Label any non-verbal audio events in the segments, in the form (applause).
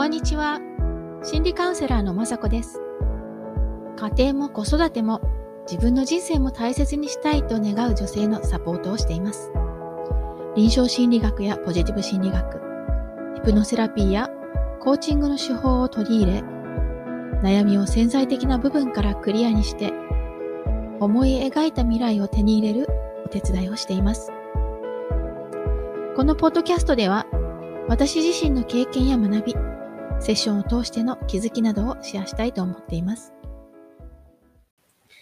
こんにちは。心理カウンセラーのまさこです。家庭も子育ても自分の人生も大切にしたいと願う女性のサポートをしています。臨床心理学やポジティブ心理学、ヒプノセラピーやコーチングの手法を取り入れ、悩みを潜在的な部分からクリアにして、思い描いた未来を手に入れるお手伝いをしています。このポッドキャストでは、私自身の経験や学び、セッションを通しての気づきなどをシェアしたいと思っています。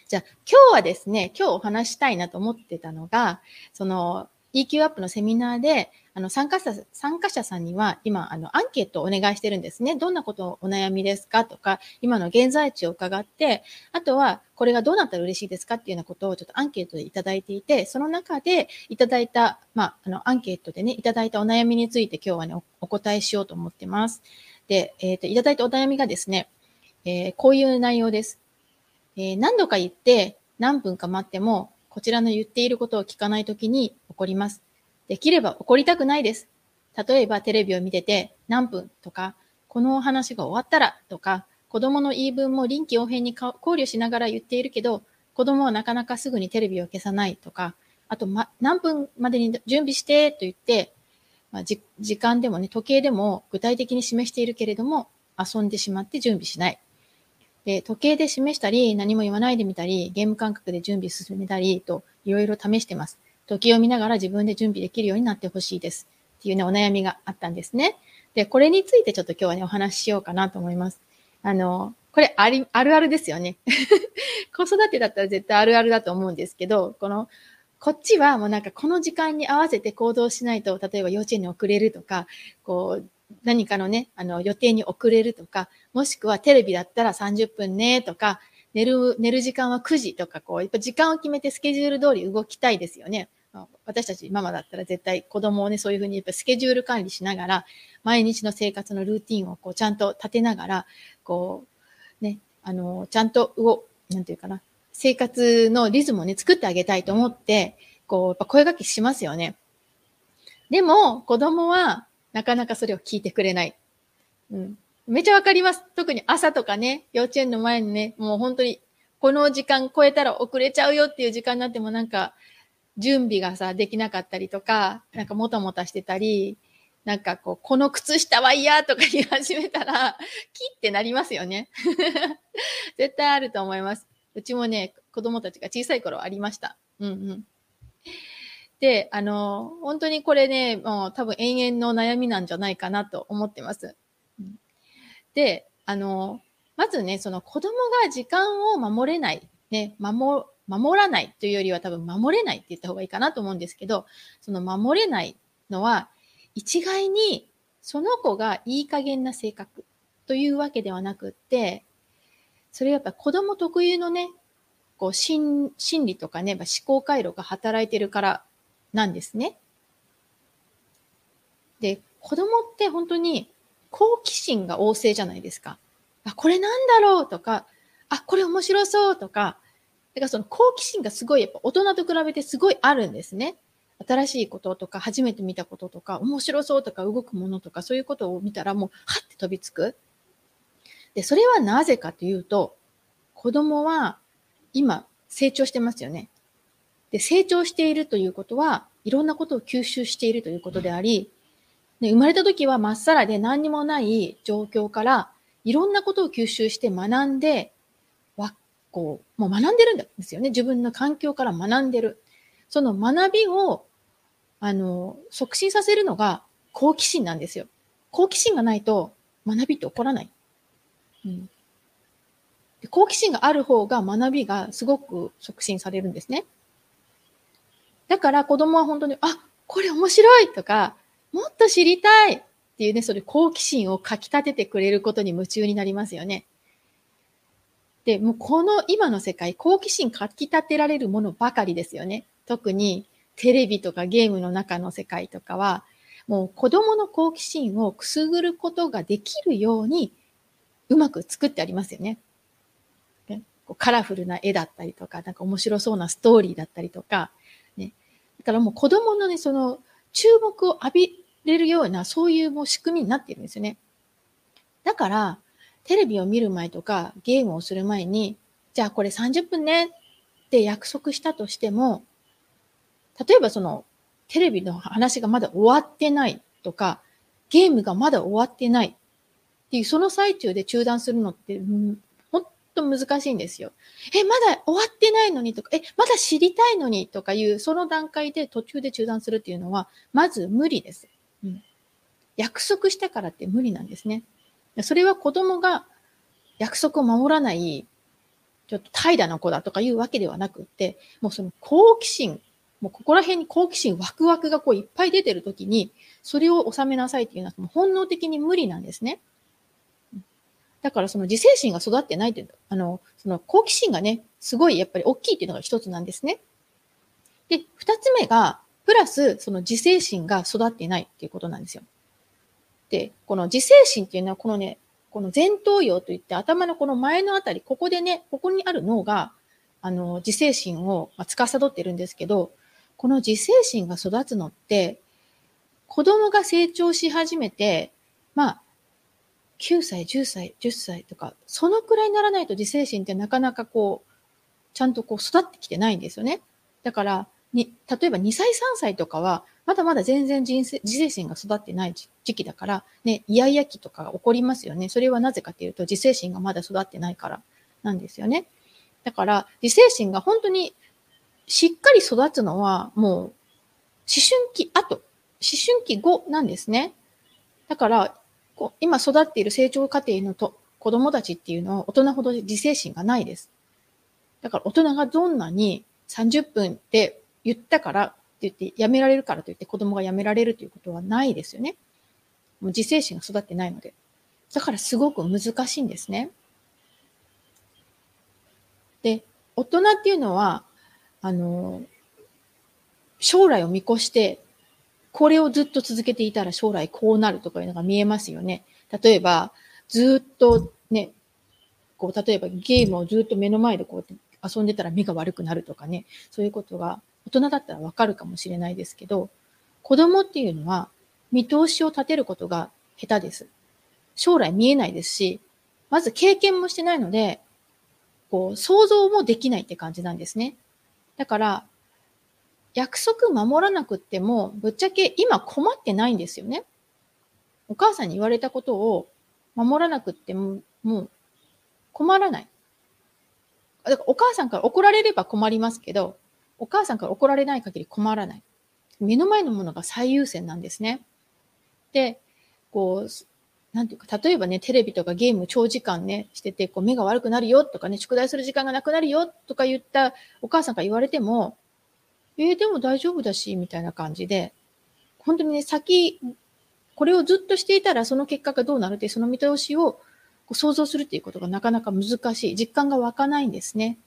じゃあ、今日はですね、今日お話したいなと思ってたのが、その EQ アップのセミナーで、あの参加者参加者さんには今あのアンケートをお願いしてるんですね。どんなことをお悩みですかとか、今の現在地を伺って、あとはこれがどうなったら嬉しいですかっていうようなことをちょっとアンケートでいただいていて、その中でいただいた、まあ、あのアンケートでね、いただいたお悩みについて今日はね、おお答えしようと思ってます。で、えっ、と、いただいたお悩みがですね、えーこういう内容です。えー何度か言って何分か待っても、こちらの言っていることを聞かないときに怒ります。できれば怒りたくないです。例えばテレビを見てて何分とか、このお話が終わったらとか、子供の言い分も臨機応変に考慮しながら言っているけど、子供はなかなかすぐにテレビを消さないとか、あと、ま、何分までに準備してと言って、まあ、時間でもね、時計でも具体的に示しているけれども、遊んでしまって準備しない。で、時計で示したり、何も言わないでみたり、ゲーム感覚で準備進めたりと、いろいろ試してます。時を見ながら自分で準備できるようになってほしいです。っていうね、お悩みがあったんですね。で、これについてちょっと今日はね、お話ししようかなと思います。あの、これあり、あるあるですよね。(laughs) 子育てだったら絶対あるあるだと思うんですけど、この、こっちはもうなんかこの時間に合わせて行動しないと、例えば幼稚園に遅れるとか、こう、何かのね、あの予定に遅れるとか、もしくはテレビだったら30分ねとか、寝る、寝る時間は9時とか、こう、やっぱ時間を決めてスケジュール通り動きたいですよね。私たちママだったら絶対子供をね、そういうふうにやっぱスケジュール管理しながら、毎日の生活のルーティンをこうちゃんと立てながら、こう、ね、あの、ちゃんと動、なんていうかな、生活のリズムをね、作ってあげたいと思って、こう、やっぱ声掛けしますよね。でも、子供はなかなかそれを聞いてくれない。うん。めちゃわかります。特に朝とかね、幼稚園の前にね、もう本当に、この時間超えたら遅れちゃうよっていう時間になってもなんか、準備がさ、できなかったりとか、なんかもたもたしてたり、なんかこう、この靴下は嫌とか言い始めたら、キってなりますよね。(laughs) 絶対あると思います。うちもね、子供たちが小さい頃ありました。うんうん。で、あの、本当にこれね、もう多分永遠の悩みなんじゃないかなと思ってます。で、あの、まずね、その子供が時間を守れない、ね、守、守らないというよりは多分守れないって言った方がいいかなと思うんですけど、その守れないのは、一概にその子がいい加減な性格というわけではなくって、それやっぱ子供特有のね、こう心心理とかね、思考回路が働いてるからなんですね。で、子供って本当に好奇心が旺盛じゃないですか。あ、これなんだろうとか、あ、これ面白そうとか、だからその好奇心がすごいやっぱ大人と比べてすごいあるんですね。新しいこととか、初めて見たこととか、面白そうとか、動くものとか、そういうことを見たらもう、はって飛びつく。で、それはなぜかというと、子供は今成長してますよね。で、成長しているということは、いろんなことを吸収しているということであり、で生まれた時はまっさらで何にもない状況から、いろんなことを吸収して学んで、わ、こう、もう学んでるんですよね。自分の環境から学んでる。その学びを、あの、促進させるのが好奇心なんですよ。好奇心がないと学びって起こらない。うん、で好奇心がある方が学びがすごく促進されるんですね。だから子供は本当に、あ、これ面白いとか、もっと知りたいっていうね、それ好奇心をかき立ててくれることに夢中になりますよね。で、もうこの今の世界、好奇心かき立てられるものばかりですよね。特にテレビとかゲームの中の世界とかは、もう子供の好奇心をくすぐることができるようにうまく作ってありますよね。ねこうカラフルな絵だったりとか、なんか面白そうなストーリーだったりとか、ね。だからもう子供のね、その注目を浴びれるような、そういうもう仕組みになっているんですよね。だから、テレビを見る前とかゲームをする前に、じゃあこれ30分ねって約束したとしても、例えばそのテレビの話がまだ終わってないとか、ゲームがまだ終わってないっていう、その最中で中断するのって、うん、ほんと難しいんですよ。え、まだ終わってないのにとか、え、まだ知りたいのにとかいう、その段階で途中で中断するっていうのは、まず無理です。うん、約束したからって無理なんですね。それは子供が約束を守らない、ちょっと怠惰な子だとかいうわけではなくって、もうその好奇心もうここら辺に好奇心、ワクワクがこういっぱい出てるときに、それを収めなさいっていうのはもう本能的に無理なんですね。だからその自制心が育ってないっていう、あの、その好奇心がね、すごいやっぱり大きいっていうのが一つなんですね。で、二つ目が、プラスその自制心が育ってないっていうことなんですよ。で、この自制心っていうのはこのね、この前頭葉といって頭のこの前のあたり、ここでね、ここにある脳が、あの、自制心を司ってるんですけど、この自制心が育つのって、子供が成長し始めて、まあ、9歳、10歳、10歳とか、そのくらいにならないと自制心ってなかなかこう、ちゃんとこう育ってきてないんですよね。だから、に、例えば2歳、3歳とかは、まだまだ全然人生自制心が育ってない時期だから、ね、イヤイヤ期とかが起こりますよね。それはなぜかというと、自制心がまだ育ってないからなんですよね。だから、自制心が本当にしっかり育つのはもう思春期後、思春期後なんですね。だから、こう今育っている成長過程のと子供たちっていうのは大人ほど自制心がないです。だから大人がどんなに30分って言ったからって言ってやめられるからといって子供がやめられるということはないですよね。もう自制心が育ってないので。だからすごく難しいんですね。で、大人っていうのはあの、将来を見越して、これをずっと続けていたら将来こうなるとかいうのが見えますよね。例えば、ずっとね、こう、例えばゲームをずっと目の前でこうやって遊んでたら目が悪くなるとかね、そういうことが大人だったらわかるかもしれないですけど、子供っていうのは見通しを立てることが下手です。将来見えないですし、まず経験もしてないので、こう、想像もできないって感じなんですね。だから、約束守らなくっても、ぶっちゃけ今困ってないんですよね。お母さんに言われたことを守らなくっても、もう困らない。だからお母さんから怒られれば困りますけど、お母さんから怒られない限り困らない。目の前のものが最優先なんですね。で、こう、なんていうか、例えばね、テレビとかゲーム長時間ね、してて、こう目が悪くなるよとかね、宿題する時間がなくなるよとか言ったお母さんから言われても、えー、でも大丈夫だし、みたいな感じで、本当にね、先、これをずっとしていたらその結果がどうなるって、その見通しを想像するっていうことがなかなか難しい。実感が湧かないんですね。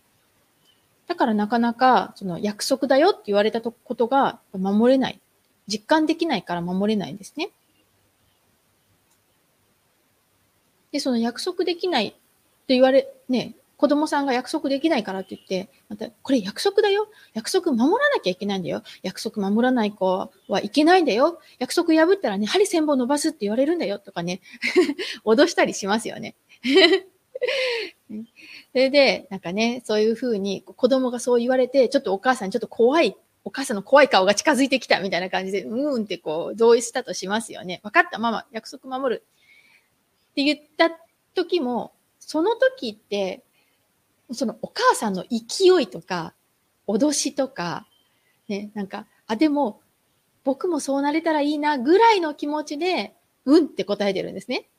だからなかなか、その約束だよって言われたことが守れない。実感できないから守れないんですね。で、その約束できないって言われ、ね、子供さんが約束できないからって言って、また、これ約束だよ。約束守らなきゃいけないんだよ。約束守らない子はいけないんだよ。約束破ったらね、針千本伸ばすって言われるんだよ。とかね、(laughs) 脅したりしますよね。(laughs) それで、なんかね、そういうふうに子供がそう言われて、ちょっとお母さんちょっと怖い、お母さんの怖い顔が近づいてきたみたいな感じで、うーんってこう同意したとしますよね。分かった、ママ、約束守る。って言った時も、その時って、そのお母さんの勢いとか、脅しとか、ね、なんか、あ、でも、僕もそうなれたらいいな、ぐらいの気持ちで、うんって答えてるんですね。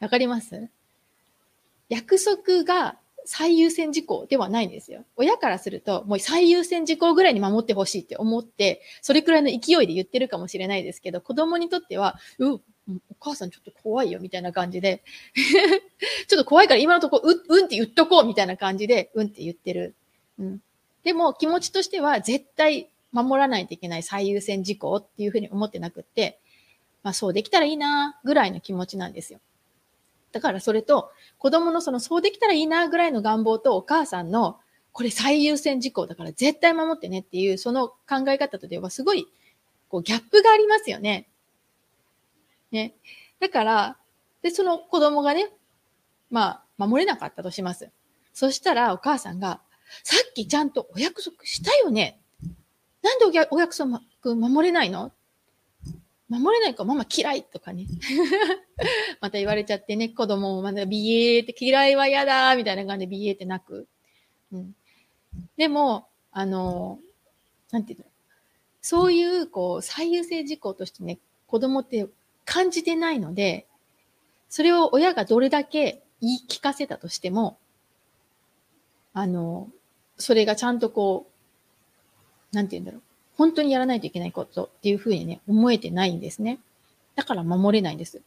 わかります？約束が最優先事項ではないんですよ。親からすると、もう最優先事項ぐらいに守ってほしいって思って、それくらいの勢いで言ってるかもしれないですけど、子供にとっては、う、お母さんちょっと怖いよみたいな感じで (laughs) ちょっと怖いから今のところう、うんって言っとこうみたいな感じで、うんって言ってる。うん。でも気持ちとしては絶対守らないといけない最優先事項っていうふうに思ってなくって、まあそうできたらいいなぐらいの気持ちなんですよ。だからそれと、子供のそのそうできたらいいなぐらいの願望とお母さんのこれ最優先事項だから絶対守ってねっていうその考え方とではすごいこうギャップがありますよね。ね。だから、で、その子供がね、まあ、守れなかったとします。そしたらお母さんが、さっきちゃんとお約束したよね。なんでお約束守れないの？守れないかママ嫌いとかね。(laughs) また言われちゃってね、子供もまだビエーって嫌いは嫌だみたいな感じでビエーって泣く。うん。でも、あの、なんていうの？そういう、こう、最優先事項としてね、子供って感じてないので、それを親がどれだけ言い聞かせたとしても、あの、それがちゃんとこう、なんて言うんだろう。本当にやらないといけないことっていうふうにね、思えてないんですね。だから守れないんです。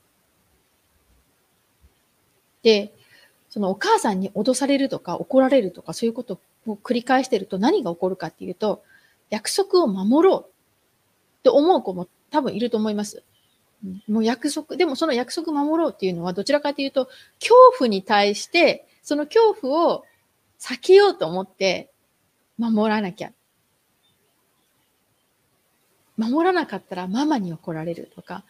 で、そのお母さんに脅されるとか怒られるとかそういうことを繰り返してると何が起こるかっていうと、約束を守ろうと思う子も多分いると思います。もう約束、でもその約束守ろうっていうのはどちらかというと、恐怖に対して、その恐怖を避けようと思って守らなきゃ。守らなかったらママに怒られるとか、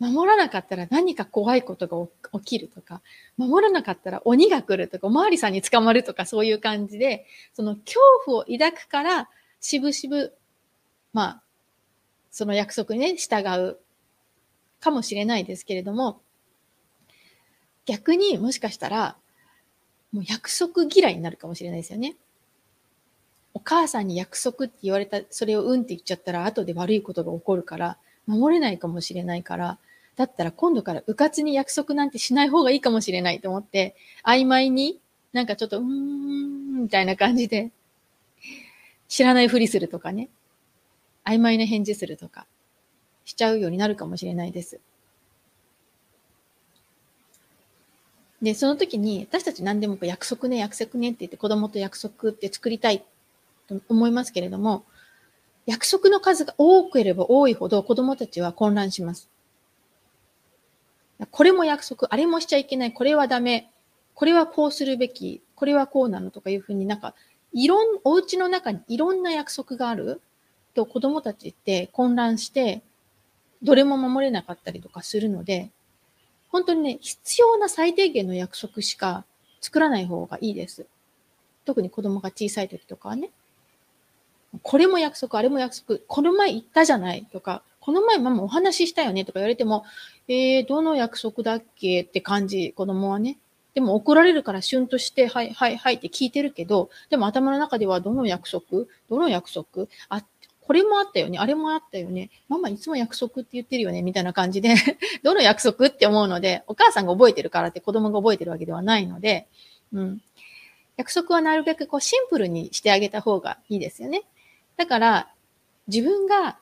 守らなかったら何か怖いことが起きるとか、守らなかったら鬼が来るとか、おまわりさんに捕まるとか、そういう感じで、その恐怖を抱くから、しぶしぶ、まあ、その約束にね、従うかもしれないですけれども、逆にもしかしたら、もう約束嫌いになるかもしれないですよね。お母さんに約束って言われた、それをうんって言っちゃったら後で悪いことが起こるから、守れないかもしれないから、だったら今度から迂闊に約束なんてしない方がいいかもしれないと思って、曖昧になんかちょっと、うーん、みたいな感じで、知らないふりするとかね。曖昧な返事するとか、しちゃうようになるかもしれないです。で、その時に、私たち何でも約束ね、約束ねって言って子供と約束って作りたいと思いますけれども、約束の数が多ければ多いほど子供たちは混乱します。これも約束、あれもしちゃいけない、これはダメ、これはこうするべき、これはこうなのとかいうふうになんか、いろん、お家の中にいろんな約束があると子供たちって混乱して、どれも守れなかったりとかするので、本当にね、必要な最低限の約束しか作らない方がいいです。特に子供が小さい時とかはね。これも約束、あれも約束、この前言ったじゃないとか、この前ママお話ししたよねとか言われても、えー、どの約束だっけって感じ、子供はね。でも怒られるからシュンとして、はい、はい、はいって聞いてるけど、でも頭の中ではどの約束どの約束あっ、これもあったよね、あれもあったよね、ママいつも約束って言ってるよね、みたいな感じで。(laughs) どの約束って思うので、お母さんが覚えてるからって子供が覚えてるわけではないので、うん。約束はなるべくこうシンプルにしてあげた方がいいですよね。だから、自分が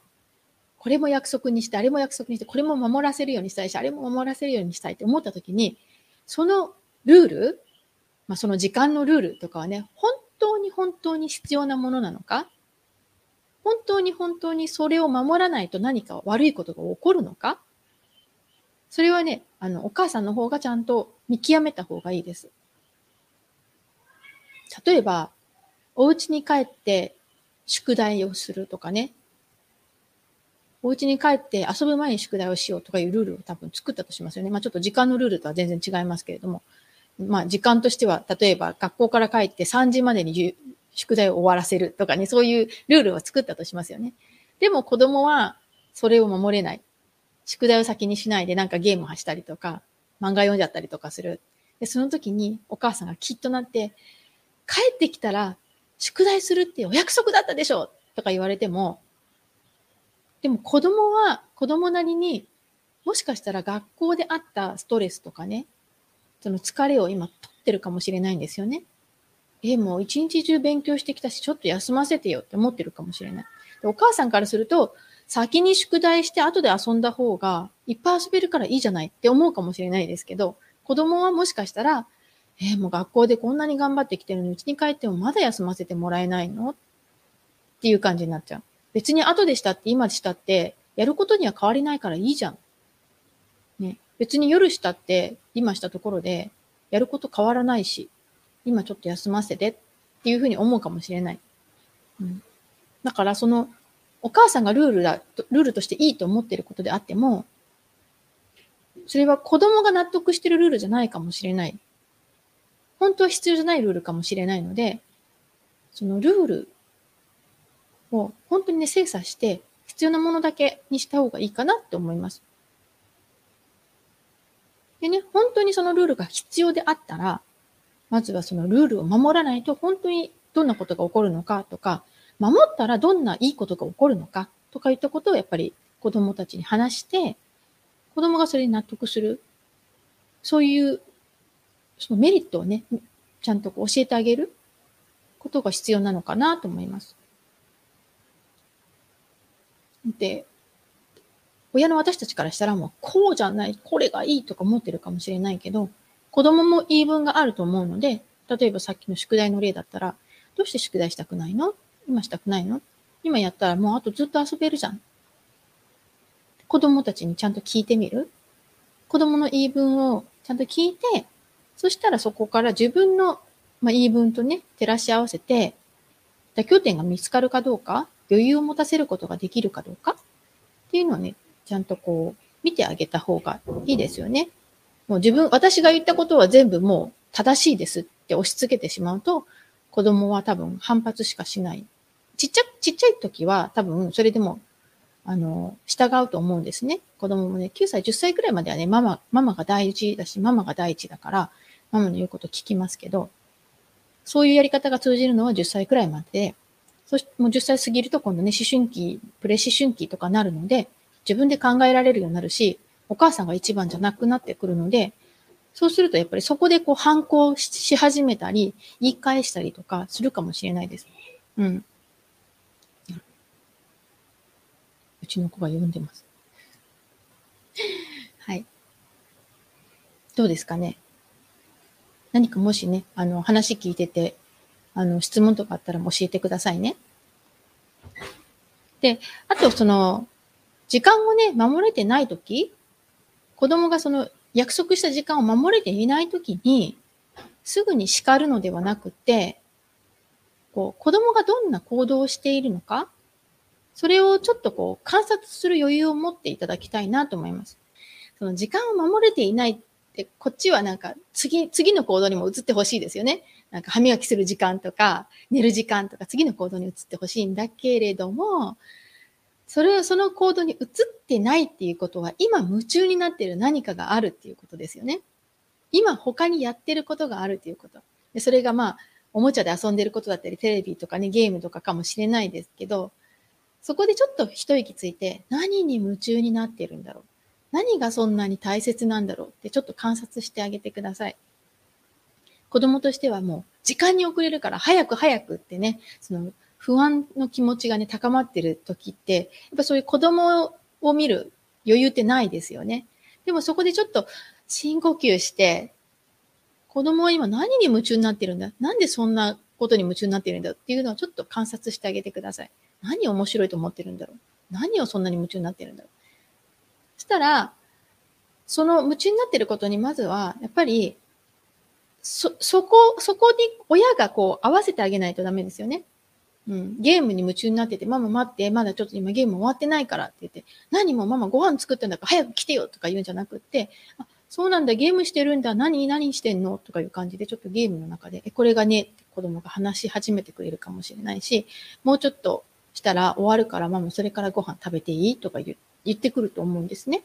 これも約束にして、あれも約束にして、これも守らせるようにしたいし、あれも守らせるようにしたいって思った時に、そのルール、まあ、その時間のルールとかはね、本当に本当に必要なものなのか本当に本当にそれを守らないと何か悪いことが起こるのか？それはね、あの、お母さんの方がちゃんと見極めた方がいいです。例えば、お家に帰って宿題をするとかね。お家に帰って遊ぶ前に宿題をしようとかいうルールを多分作ったとしますよね。まあちょっと時間のルールとは全然違いますけれども。まあ時間としては、例えば学校から帰って3時までに宿題を終わらせるとかね、そういうルールを作ったとしますよね。でも子供はそれを守れない。宿題を先にしないでなんかゲームをしたりとか、漫画読んじゃったりとかする。で、その時にお母さんがきっとなって、帰ってきたら宿題するってお約束だったでしょとか言われても、でも子供は子供なりに、もしかしたら学校であったストレスとかね、その疲れを今取ってるかもしれないんですよね。え、もう一日中勉強してきたし、ちょっと休ませてよって思ってるかもしれない。お母さんからすると、先に宿題して後で遊んだ方が、いっぱい遊べるからいいじゃないって思うかもしれないですけど、子供はもしかしたら、えー、もう学校でこんなに頑張ってきてるのに、家に帰ってもまだ休ませてもらえないのっていう感じになっちゃう。別に後でしたって今したって、やることには変わりないからいいじゃん。ね。別に夜したって今したところで、やること変わらないし、今ちょっと休ませてっていうふうに思うかもしれない。うん、だからその、お母さんがルールだ、ルールとしていいと思ってることであっても、それは子供が納得してるルールじゃないかもしれない。本当は必要じゃないルールかもしれないので、そのルールを本当にね、精査して必要なものだけにした方がいいかなって思います。でね、本当にそのルールが必要であったら、まずはそのルールを守らないと本当にどんなことが起こるのかとか、守ったらどんないいことが起こるのかとかいったことをやっぱり子供たちに話して、子供がそれに納得する。そういうそのメリットをね、ちゃんと教えてあげることが必要なのかなと思います。で、親の私たちからしたらもうこうじゃない、これがいいとか思ってるかもしれないけど、子供も言い分があると思うので、例えばさっきの宿題の例だったら、どうして宿題したくないの？今したくないの？今やったらもうあとずっと遊べるじゃん。子供たちにちゃんと聞いてみる？子供の言い分をちゃんと聞いて、そしたらそこから自分の、まあ、言い分とね、照らし合わせて、妥協点が見つかるかどうか、余裕を持たせることができるかどうかっていうのはね、ちゃんとこう、見てあげた方がいいですよね。もう自分、私が言ったことは全部もう正しいですって押し付けてしまうと、子供は多分反発しかしない。ちっちゃ、ちっちゃい時は多分それでも、あの、従うと思うんですね。子供もね、9歳、10歳くらいまではね、ママ、ママが第一だし、ママが第一だから、ママの言うこと聞きますけど、そういうやり方が通じるのは10歳くらいまでで、そしてもう10歳過ぎると今度ね、思春期、プレ思春期とかなるので、自分で考えられるようになるし、お母さんが一番じゃなくなってくるので、そうするとやっぱりそこでこう反抗し始めたり、言い返したりとかするかもしれないです。うん。うちの子が読んでます。(laughs) はい。どうですかね？何かもしね、あの、話聞いてて、あの、質問とかあったら教えてくださいね。で、あとその、時間をね、守れてないとき、子供がその約束した時間を守れていないときに、すぐに叱るのではなくて、こう、子供がどんな行動をしているのか、それをちょっとこう、観察する余裕を持っていただきたいなと思います。その時間を守れていないで、こっちはなんか次、次の行動にも移ってほしいですよね。なんか歯磨きする時間とか、寝る時間とか、次の行動に移ってほしいんだけれども、それをその行動に移ってないっていうことは、今夢中になっている何かがあるっていうことですよね。今他にやってることがあるっていうこと。でそれがまあ、おもちゃで遊んでることだったり、テレビとかね、ゲームとかかもしれないですけど、そこでちょっと一息ついて、何に夢中になっているんだろう。何がそんなに大切なんだろうってちょっと観察してあげてください。子供としてはもう時間に遅れるから早く早くってね、その不安の気持ちがね、高まってる時って、やっぱそういう子供を見る余裕ってないですよね。でもそこでちょっと深呼吸して、子供は今何に夢中になってるんだ？なんでそんなことに夢中になってるんだっていうのをちょっと観察してあげてください。何面白いと思ってるんだろう？何をそんなに夢中になってるんだろう？そしたら、その夢中になってることにまずは、やっぱり、そ、そこ、そこに親がこう合わせてあげないとダメですよね。うん。ゲームに夢中になってて、ママ待って、まだちょっと今ゲーム終わってないからって言って、何もママご飯作ってんだから早く来てよとか言うんじゃなくって、あ、そうなんだ、ゲームしてるんだ、何、何してんの？とかいう感じで、ちょっとゲームの中で、え、これがね、って子供が話し始めてくれるかもしれないし、もうちょっとしたら終わるから、ママそれからご飯食べていい？とか言言ってくると思うんですね。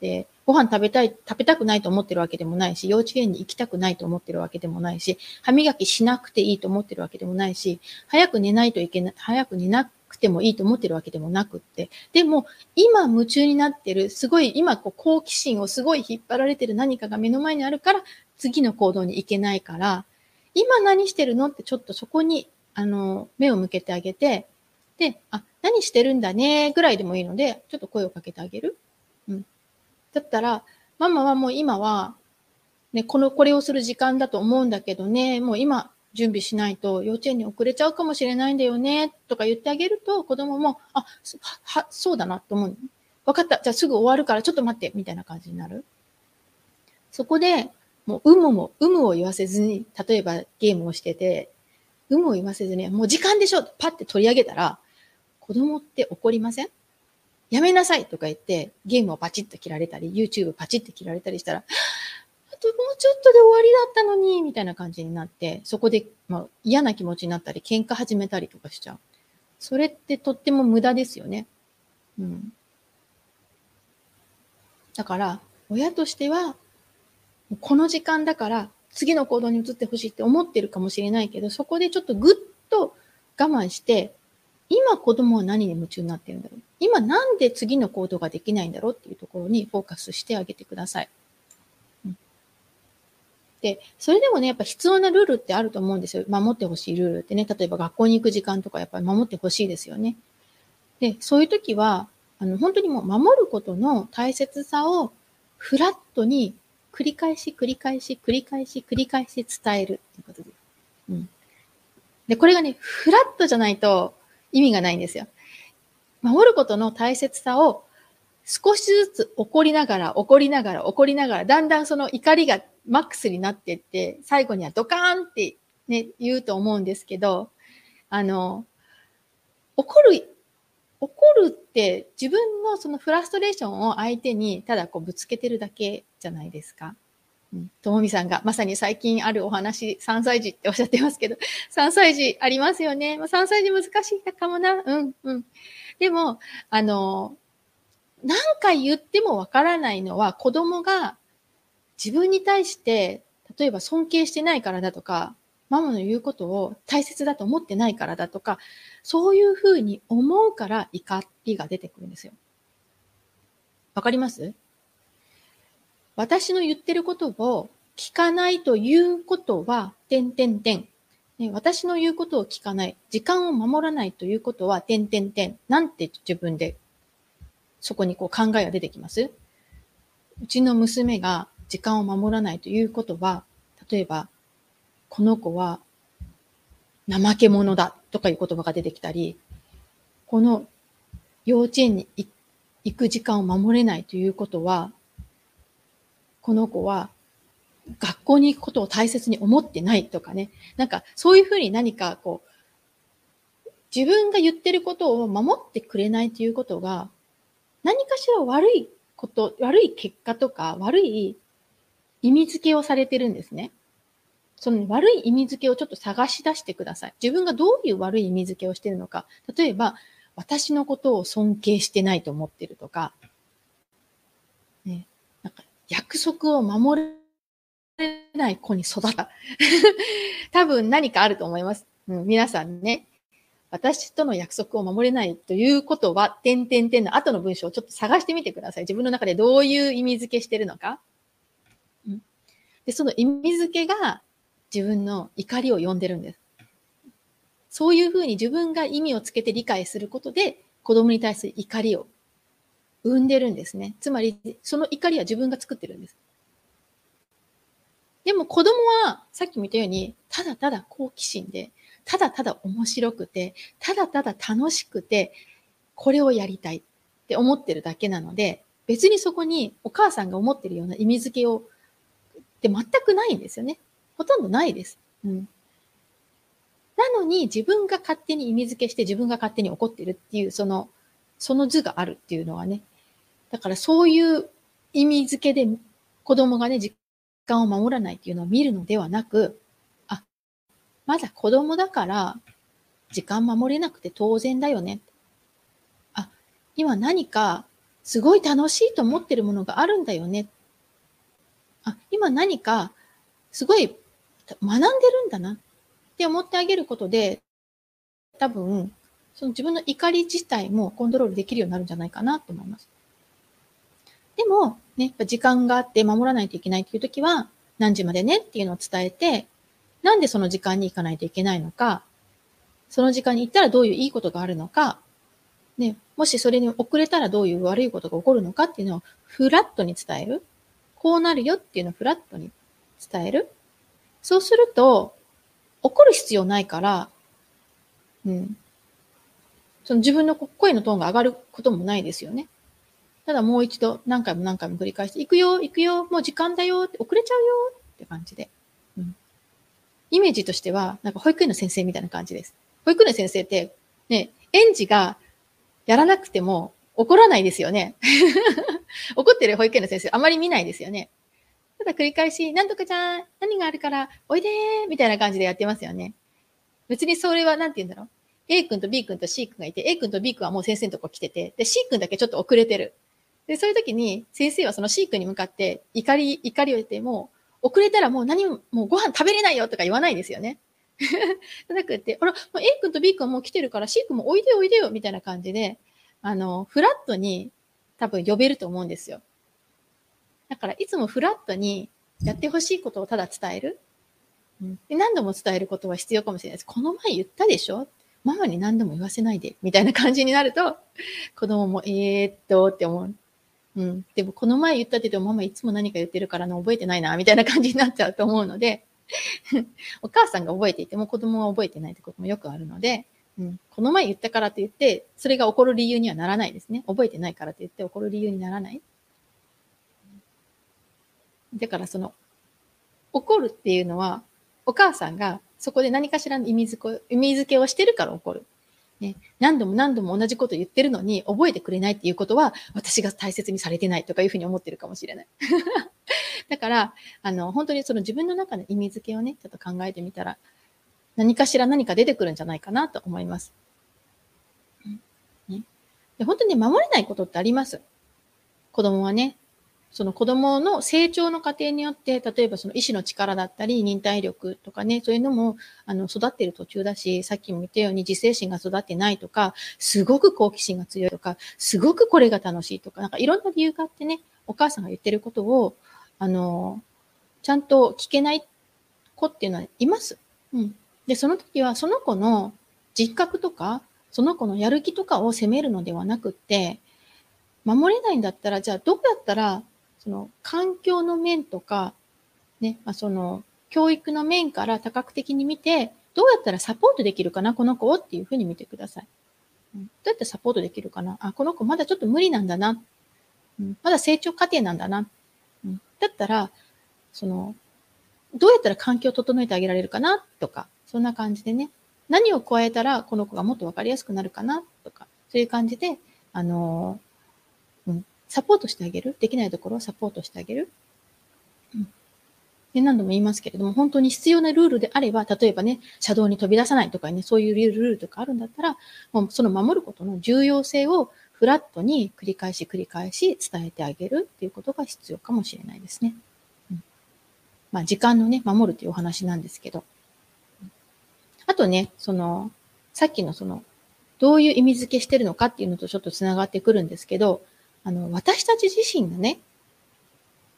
で、ご飯食べたい、食べたくないと思ってるわけでもないし、幼稚園に行きたくないと思ってるわけでもないし、歯磨きしなくていいと思ってるわけでもないし、早く寝ないといけない、早く寝なくてもいいと思ってるわけでもなくって、でも、今夢中になってる、すごい、今こう好奇心をすごい引っ張られてる何かが目の前にあるから、次の行動に行けないから、今何してるのってちょっとそこに、あの、目を向けてあげて、で、あ、何してるんだね、ぐらいでもいいので、ちょっと声をかけてあげる。だったら、ママはもう今は、ね、この、これをする時間だと思うんだけどね、もう今、準備しないと幼稚園に遅れちゃうかもしれないんだよね、とか言ってあげると、子供も、あ、は、はそうだなと思う。分かった。じゃあすぐ終わるからちょっと待って、みたいな感じになる。そこで、もう、有無も、有無を言わせずに、例えばゲームをしてて、有無を言わせずに、もう時間でしょパッて取り上げたら、子供って怒りません？やめなさいとか言って、ゲームをパチッと切られたり、YouTube パチッと切られたりしたら、あともうちょっとで終わりだったのに、みたいな感じになって、そこで、まあ、嫌な気持ちになったり、喧嘩始めたりとかしちゃう。それってとっても無駄ですよね。うん。だから、親としては、この時間だから次の行動に移ってほしいって思ってるかもしれないけど、そこでちょっとぐっと我慢して、今子供は何に夢中になってるんだろう？今なんで次の行動ができないんだろうっていうところにフォーカスしてあげてください。うん、で、それでもね、やっぱ必要なルールってあると思うんですよ。守ってほしいルールってね。例えば学校に行く時間とかやっぱり守ってほしいですよね。で、そういう時は、あの、本当にもう守ることの大切さをフラットに繰り返し繰り返し繰り返し繰り返し伝えるっていうことです。うん。で、これがね、フラットじゃないと意味がないんですよ。守ることの大切さを少しずつ怒りながら、怒りながら、怒りながら、だんだんその怒りがマックスになっていって、最後にはドカーンってね、言うと思うんですけど、あの、怒る怒るって自分のそのフラストレーションを相手にただこうぶつけてるだけじゃないですか。ともみさんがまさに最近あるお話、3歳児っておっしゃってますけど、(laughs) 3歳児ありますよね。まあ、3歳児難しいかもな。うん、うん。でも、あの、何回言ってもわからないのは子供が自分に対して例えば尊敬してないからだとか、ママの言うことを大切だと思ってないからだとか、そういうふうに思うから怒りが出てくるんですよ。わかります？私の言ってることを聞かないということは、点点点。ね、私の言うことを聞かない。時間を守らないということは、点点点。なんて自分で、そこにこう考えが出てきます？うちの娘が時間を守らないということは、例えば、この子は怠け者だとかいう言葉が出てきたり、この幼稚園に行く時間を守れないということは、この子は学校に行くことを大切に思ってないとかね。なんかそういうふうに何かこう、自分が言ってることを守ってくれないということが、何かしら悪いこと、悪い結果とか悪い意味付けをされてるんですね。その悪い意味付けをちょっと探し出してください。自分がどういう悪い意味付けをしてるのか。例えば、私のことを尊敬してないと思ってると、か約束を守れない子に育った。(laughs) 多分何かあると思います。うん、皆さんね、私との約束を守れないということは、点々点の後の文章をちょっと探してみてください。自分の中でどういう意味付けしてるのか。うん、で、その意味付けが自分の怒りを呼んでるんです。そういうふうに自分が意味をつけて理解することで、子供に対する怒りを生んでるんですね。つまり、その怒りは自分が作ってるんです。でも子供は、さっきも言ったように、ただただ好奇心で、ただただ面白くて、ただただ楽しくて、これをやりたいって思ってるだけなので、別にそこにお母さんが思ってるような意味付けを、って全くないんですよね。ほとんどないです。うん。なのに自分が勝手に意味付けして自分が勝手に怒ってるっていう、その、その図があるっていうのはね。だからそういう意味付けで子供がね、時間を守らないっていうのを見るのではなく、あ、まだ子供だから時間守れなくて当然だよね。あ、今何かすごい楽しいと思ってるものがあるんだよね。あ、今何かすごい学んでるんだなって思ってあげることで、多分、その自分の怒り自体もコントロールできるようになるんじゃないかなと思います。でも、ね、時間があって守らないといけないっていう時は、何時までねっていうのを伝えて、なんでその時間に行かないといけないのか、その時間に行ったらどういういいことがあるのか、ね、もしそれに遅れたらどういう悪いことが起こるのかっていうのをフラットに伝える。こうなるよっていうのをフラットに伝える。そうすると、怒る必要ないから、うん。その自分の声のトーンが上がることもないですよね。ただもう一度何回も何回も繰り返して、行くよ、行くよ、もう時間だよ、遅れちゃうよって感じで。うん。イメージとしては、なんか保育園の先生みたいな感じです。保育園の先生って、ね、園児がやらなくても怒らないですよね。(laughs) 怒ってる保育園の先生、あまり見ないですよね。ただ繰り返し、なんとかちゃん、何があるから、おいでーみたいな感じでやってますよね。別にそれは、なんて言うんだろう。A 君と B 君と C 君がいて、A 君と B 君はもう先生のとこ来てて、で、C 君だけちょっと遅れてる。で、そういう時に、先生はその C 君に向かって、怒り、怒りを言って、も、遅れたらもう何も、もうご飯食べれないよとか言わないですよね。(laughs) じゃなくて、あら、もう A 君と B 君もう来てるから C 君もおいでおいでよみたいな感じで、あの、フラットに多分呼べると思うんですよ。だから、いつもフラットにやってほしいことをただ伝える。うん、で何度も伝えることは必要かもしれないです。この前言ったでしょ？ママに何度も言わせないで、みたいな感じになると、子供も、えー、っと、って思う。うん。でも、この前言ったって言っても、ママいつも何か言ってるからな、覚えてないな、みたいな感じになっちゃうと思うので、(laughs) お母さんが覚えていても子供は覚えてないってこともよくあるので、うん、この前言ったからと言って、それが起こる理由にはならないですね。覚えてないからと言って起こる理由にならない。だからその、怒るっていうのは、お母さんがそこで何かしらの意味付け意味付けをしてるから怒る。ね、何度も何度も同じこと言ってるのに覚えてくれないっていうことは私が大切にされてないとかいうふうに思ってるかもしれない。(laughs) だから、あの、本当にその自分の中の意味付けをね、ちょっと考えてみたら、何かしら何か出てくるんじゃないかなと思います。ね、で本当に守れないことってあります。子供はね、その子供の成長の過程によって、例えばその意志の力だったり、忍耐力とかね、そういうのも、あの、育ってる途中だし、さっきも言ったように自制心が育ってないとか、すごく好奇心が強いとか、すごくこれが楽しいとか、なんかいろんな理由があってね、お母さんが言ってることを、あの、ちゃんと聞けない子っていうのはいます。うん。で、その時はその子の実覚とか、その子のやる気とかを責めるのではなくって、守れないんだったら、じゃあどうやったらその環境の面とか、ね、まあ、その教育の面から多角的に見て、どうやったらサポートできるかな、この子をっていうふうに見てください。どうやってサポートできるかなあ、この子まだちょっと無理なんだな。まだ成長過程なんだな。だったら、その、どうやったら環境を整えてあげられるかなとか、そんな感じでね、何を加えたらこの子がもっとわかりやすくなるかなとか、そういう感じで、あのうん、サポートしてあげる？できないところをサポートしてあげる？うん。で、何度も言いますけれども、本当に必要なルールであれば、例えばね、車道に飛び出さないとかね、そういうルールとかあるんだったら、もうその守ることの重要性をフラットに繰り返し繰り返し伝えてあげるっていうことが必要かもしれないですね。うん、まあ、時間のね、守るというお話なんですけど。あとね、その、さっきのその、どういう意味付けしてるのかっていうのとちょっとつながってくるんですけど、あの、私たち自身がね、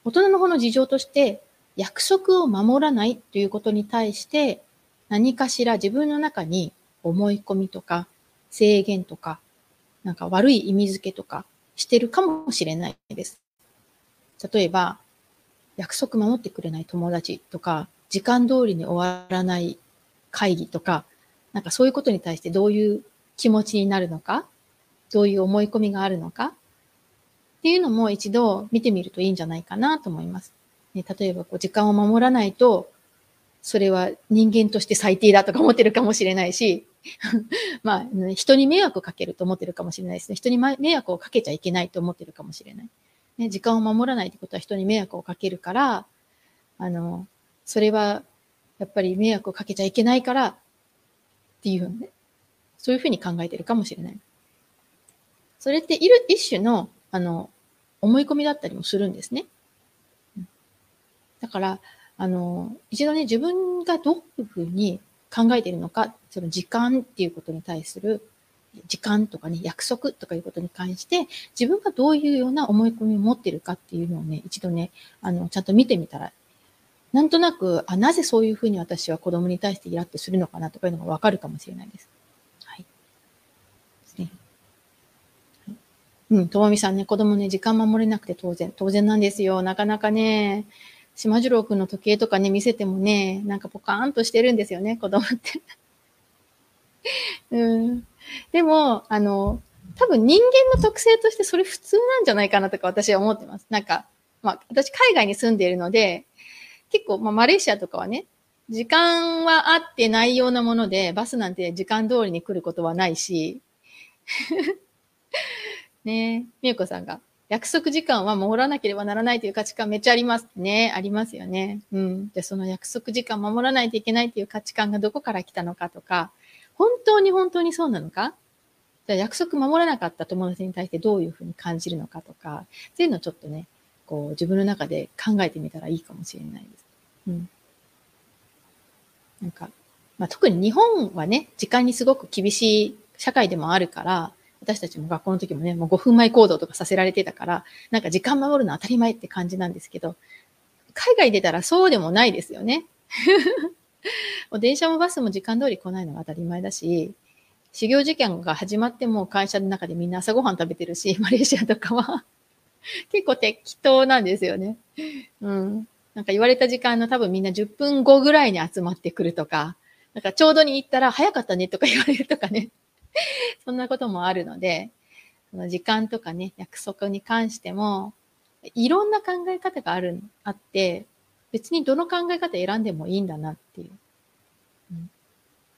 大人の方の事情として約束を守らないということに対して何かしら自分の中に思い込みとか制限とかなんか悪い意味付けとかしてるかもしれないです。例えば、約束守ってくれない友達とか、時間通りに終わらない会議とか、なんかそういうことに対してどういう気持ちになるのか、どういう思い込みがあるのか、っていうのも一度見てみるといいんじゃないかなと思います。ね、例えばこう時間を守らないと、それは人間として最低だとか思ってるかもしれないし、(laughs) まあ、人に迷惑をかけると思ってるかもしれないですね。人に迷惑をかけちゃいけないと思ってるかもしれない。ね、時間を守らないってことは人に迷惑をかけるから、あの、それはやっぱり迷惑をかけちゃいけないからっていうね、そういうふうに考えてるかもしれない。それっている一種の、あの、思い込みだったりもするんですね。だから、あの、一度ね、自分がどういうふうに考えているのか、その時間っていうことに対する、時間とかね、約束とかいうことに関して、自分がどういうような思い込みを持っているかっていうのをね、一度ね、あの、ちゃんと見てみたら、なんとなく、あ、なぜそういうふうに私は子供に対してイラッとするのかなとかいうのがわかるかもしれないです。うん、ともみさんね、子供ね、時間守れなくて当然、当然なんですよ。なかなかね、島次郎くんの時計とかね、見せてもね、なんかポカーンとしてるんですよね、子供って。(laughs) うん。でも、あの、多分人間の特性としてそれ普通なんじゃないかなとか私は思ってます。なんか、まあ、私海外に住んでいるので、結構、まあ、マレーシアとかはね、時間は合ってないようなもので、バスなんて時間通りに来ることはないし、ねみゆこさんが、約束時間は守らなければならないという価値観めっちゃありますね。ありますよね。うん。で、その約束時間守らないといけないという価値観がどこから来たのかとか、本当に本当にそうなのか？じゃあ約束守らなかった友達に対してどういうふうに感じるのかとか、そういうのをちょっとね、こう自分の中で考えてみたらいいかもしれないです。うん。なんか、まあ、特に日本はね、時間にすごく厳しい社会でもあるから、私たちも学校の時もね、もう5分前行動とかさせられてたから、なんか時間守るの当たり前って感じなんですけど、海外出たらそうでもないですよね。(laughs) もう電車もバスも時間通り来ないのが当たり前だし、修行時間が始まっても会社の中でみんな朝ごはん食べてるし、(laughs) マレーシアとかは結構適当なんですよね。うん。なんか言われた時間の多分みんな10分後ぐらいに集まってくるとか、なんかちょうどに行ったら早かったねとか言われるとかね。(laughs) そんなこともあるので、その時間とかね、約束に関しても、いろんな考え方がある、あって、別にどの考え方選んでもいいんだなっていう。うん、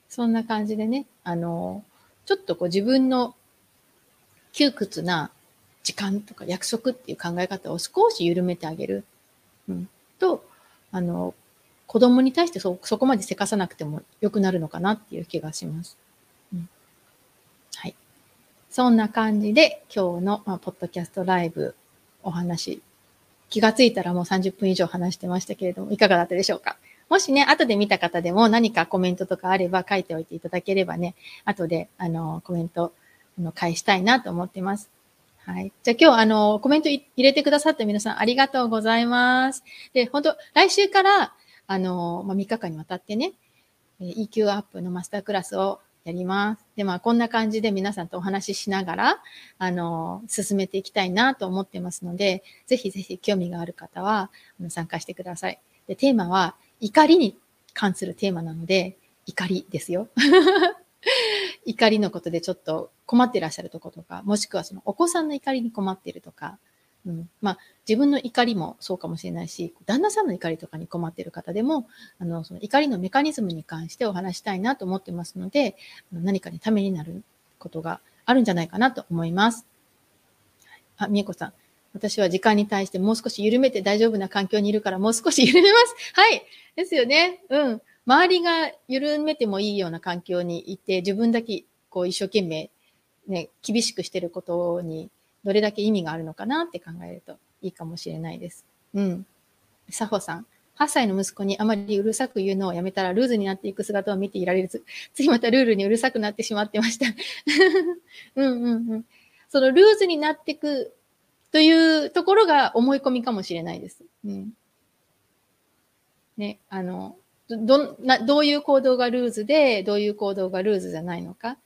そんな感じでね、あの、ちょっとこう自分の窮屈な時間とか約束っていう考え方を少し緩めてあげる。うん、と、あの、子供に対してそ、そこまでせかさなくても良くなるのかなっていう気がします。そんな感じで今日の、まあ、ポッドキャストライブお話、気がついたらもう30分以上話してましたけれども、いかがだったでしょうか？もしね、後で見た方でも何かコメントとかあれば書いておいていただければね、後で、あの、コメント、あの、返したいなと思ってます。はい。じゃあ今日、あの、コメント入れてくださった皆さんありがとうございます。で、本当来週から、あの、まあ、3日間にわたってね、EQ アップのマスタークラスをやります。で、まあ、こんな感じで皆さんとお話ししながら、あの、進めていきたいなと思ってますので、ぜひぜひ興味がある方は、参加してください。で、テーマは、怒りに関するテーマなので、怒りですよ。(laughs) 怒りのことでちょっと困ってらっしゃるとことか、もしくはそのお子さんの怒りに困ってるとか、うん、まあ、自分の怒りもそうかもしれないし、旦那さんの怒りとかに困っている方でも、あの、その怒りのメカニズムに関してお話したいなと思ってますので、何かにためになることがあるんじゃないかなと思います。あ、みえこさん。私は時間に対してもう少し緩めて大丈夫な環境にいるからもう少し緩めます。(laughs) はい。ですよね。うん。周りが緩めてもいいような環境にいて、自分だけこう一生懸命ね、厳しくしてることにどれだけ意味があるのかなって考えるといいかもしれないです。うん。サホさん。8歳の息子にあまりうるさく言うのをやめたらルーズになっていく姿を見ていられず、次またルールにうるさくなってしまってました。(laughs) うんうんうん。そのルーズになっていくというところが思い込みかもしれないです。うん。ね、あの、ど、な、どういう行動がルーズで、どういう行動がルーズじゃないのか。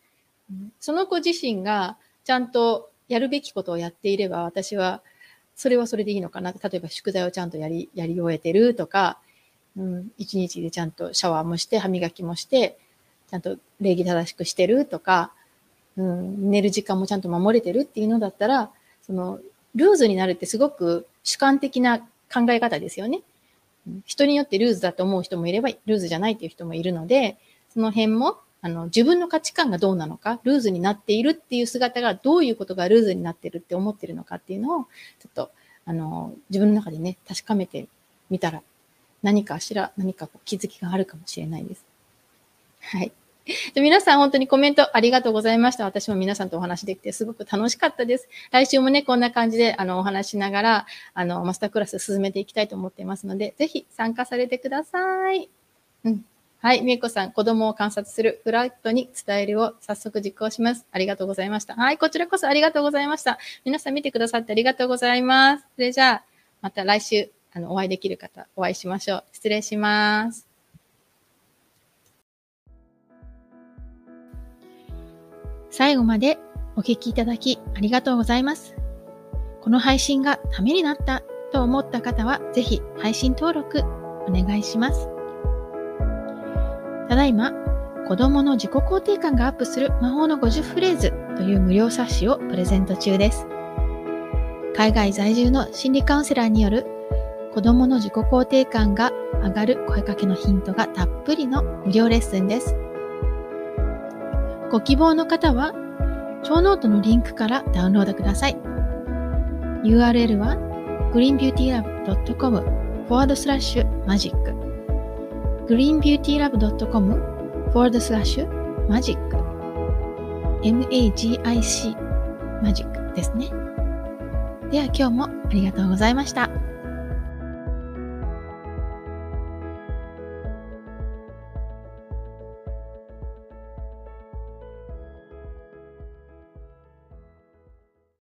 その子自身がちゃんとやるべきことをやっていれば、私は、それはそれでいいのかな。例えば宿題をちゃんとやり、やり終えてるとか、うん、一日でちゃんとシャワーもして、歯磨きもして、ちゃんと礼儀正しくしてるとか、うん、寝る時間もちゃんと守れてるっていうのだったら、その、ルーズになるってすごく主観的な考え方ですよね。人によってルーズだと思う人もいれば、ルーズじゃないっていう人もいるので、その辺もあの、自分の価値観がどうなのか、ルーズになっているっていう姿がどういうことがルーズになってるって思ってるのかっていうのを、ちょっと、あの、自分の中でね、確かめてみたら、何かしら、何かこう気づきがあるかもしれないです。はい。で皆さん本当にコメントありがとうございました。私も皆さんとお話できてすごく楽しかったです。来週もね、こんな感じであのお話しながら、あの、マスタークラス進めていきたいと思っていますので、ぜひ参加されてください。うん。はい、みえこさん、子供を観察するフラットに伝えるを早速実行します。ありがとうございました。はい、こちらこそありがとうございました。皆さん見てくださってありがとうございます。それじゃあ、また来週、あの、お会いできる方、お会いしましょう。失礼します。最後までお聞きいただきありがとうございます。この配信がためになったと思った方は、ぜひ配信登録お願いします。ただいま、子供の自己肯定感がアップする魔法の50フレーズという無料冊子をプレゼント中です。海外在住の心理カウンセラーによる子供の自己肯定感が上がる声かけのヒントがたっぷりの無料レッスンです。ご希望の方は、ショーノートのリンクからダウンロードください。URL は greenbeautylab.com forward slash magic greenbeautylab.com forward slash magic magic magic ですね。では今日もありがとうございました。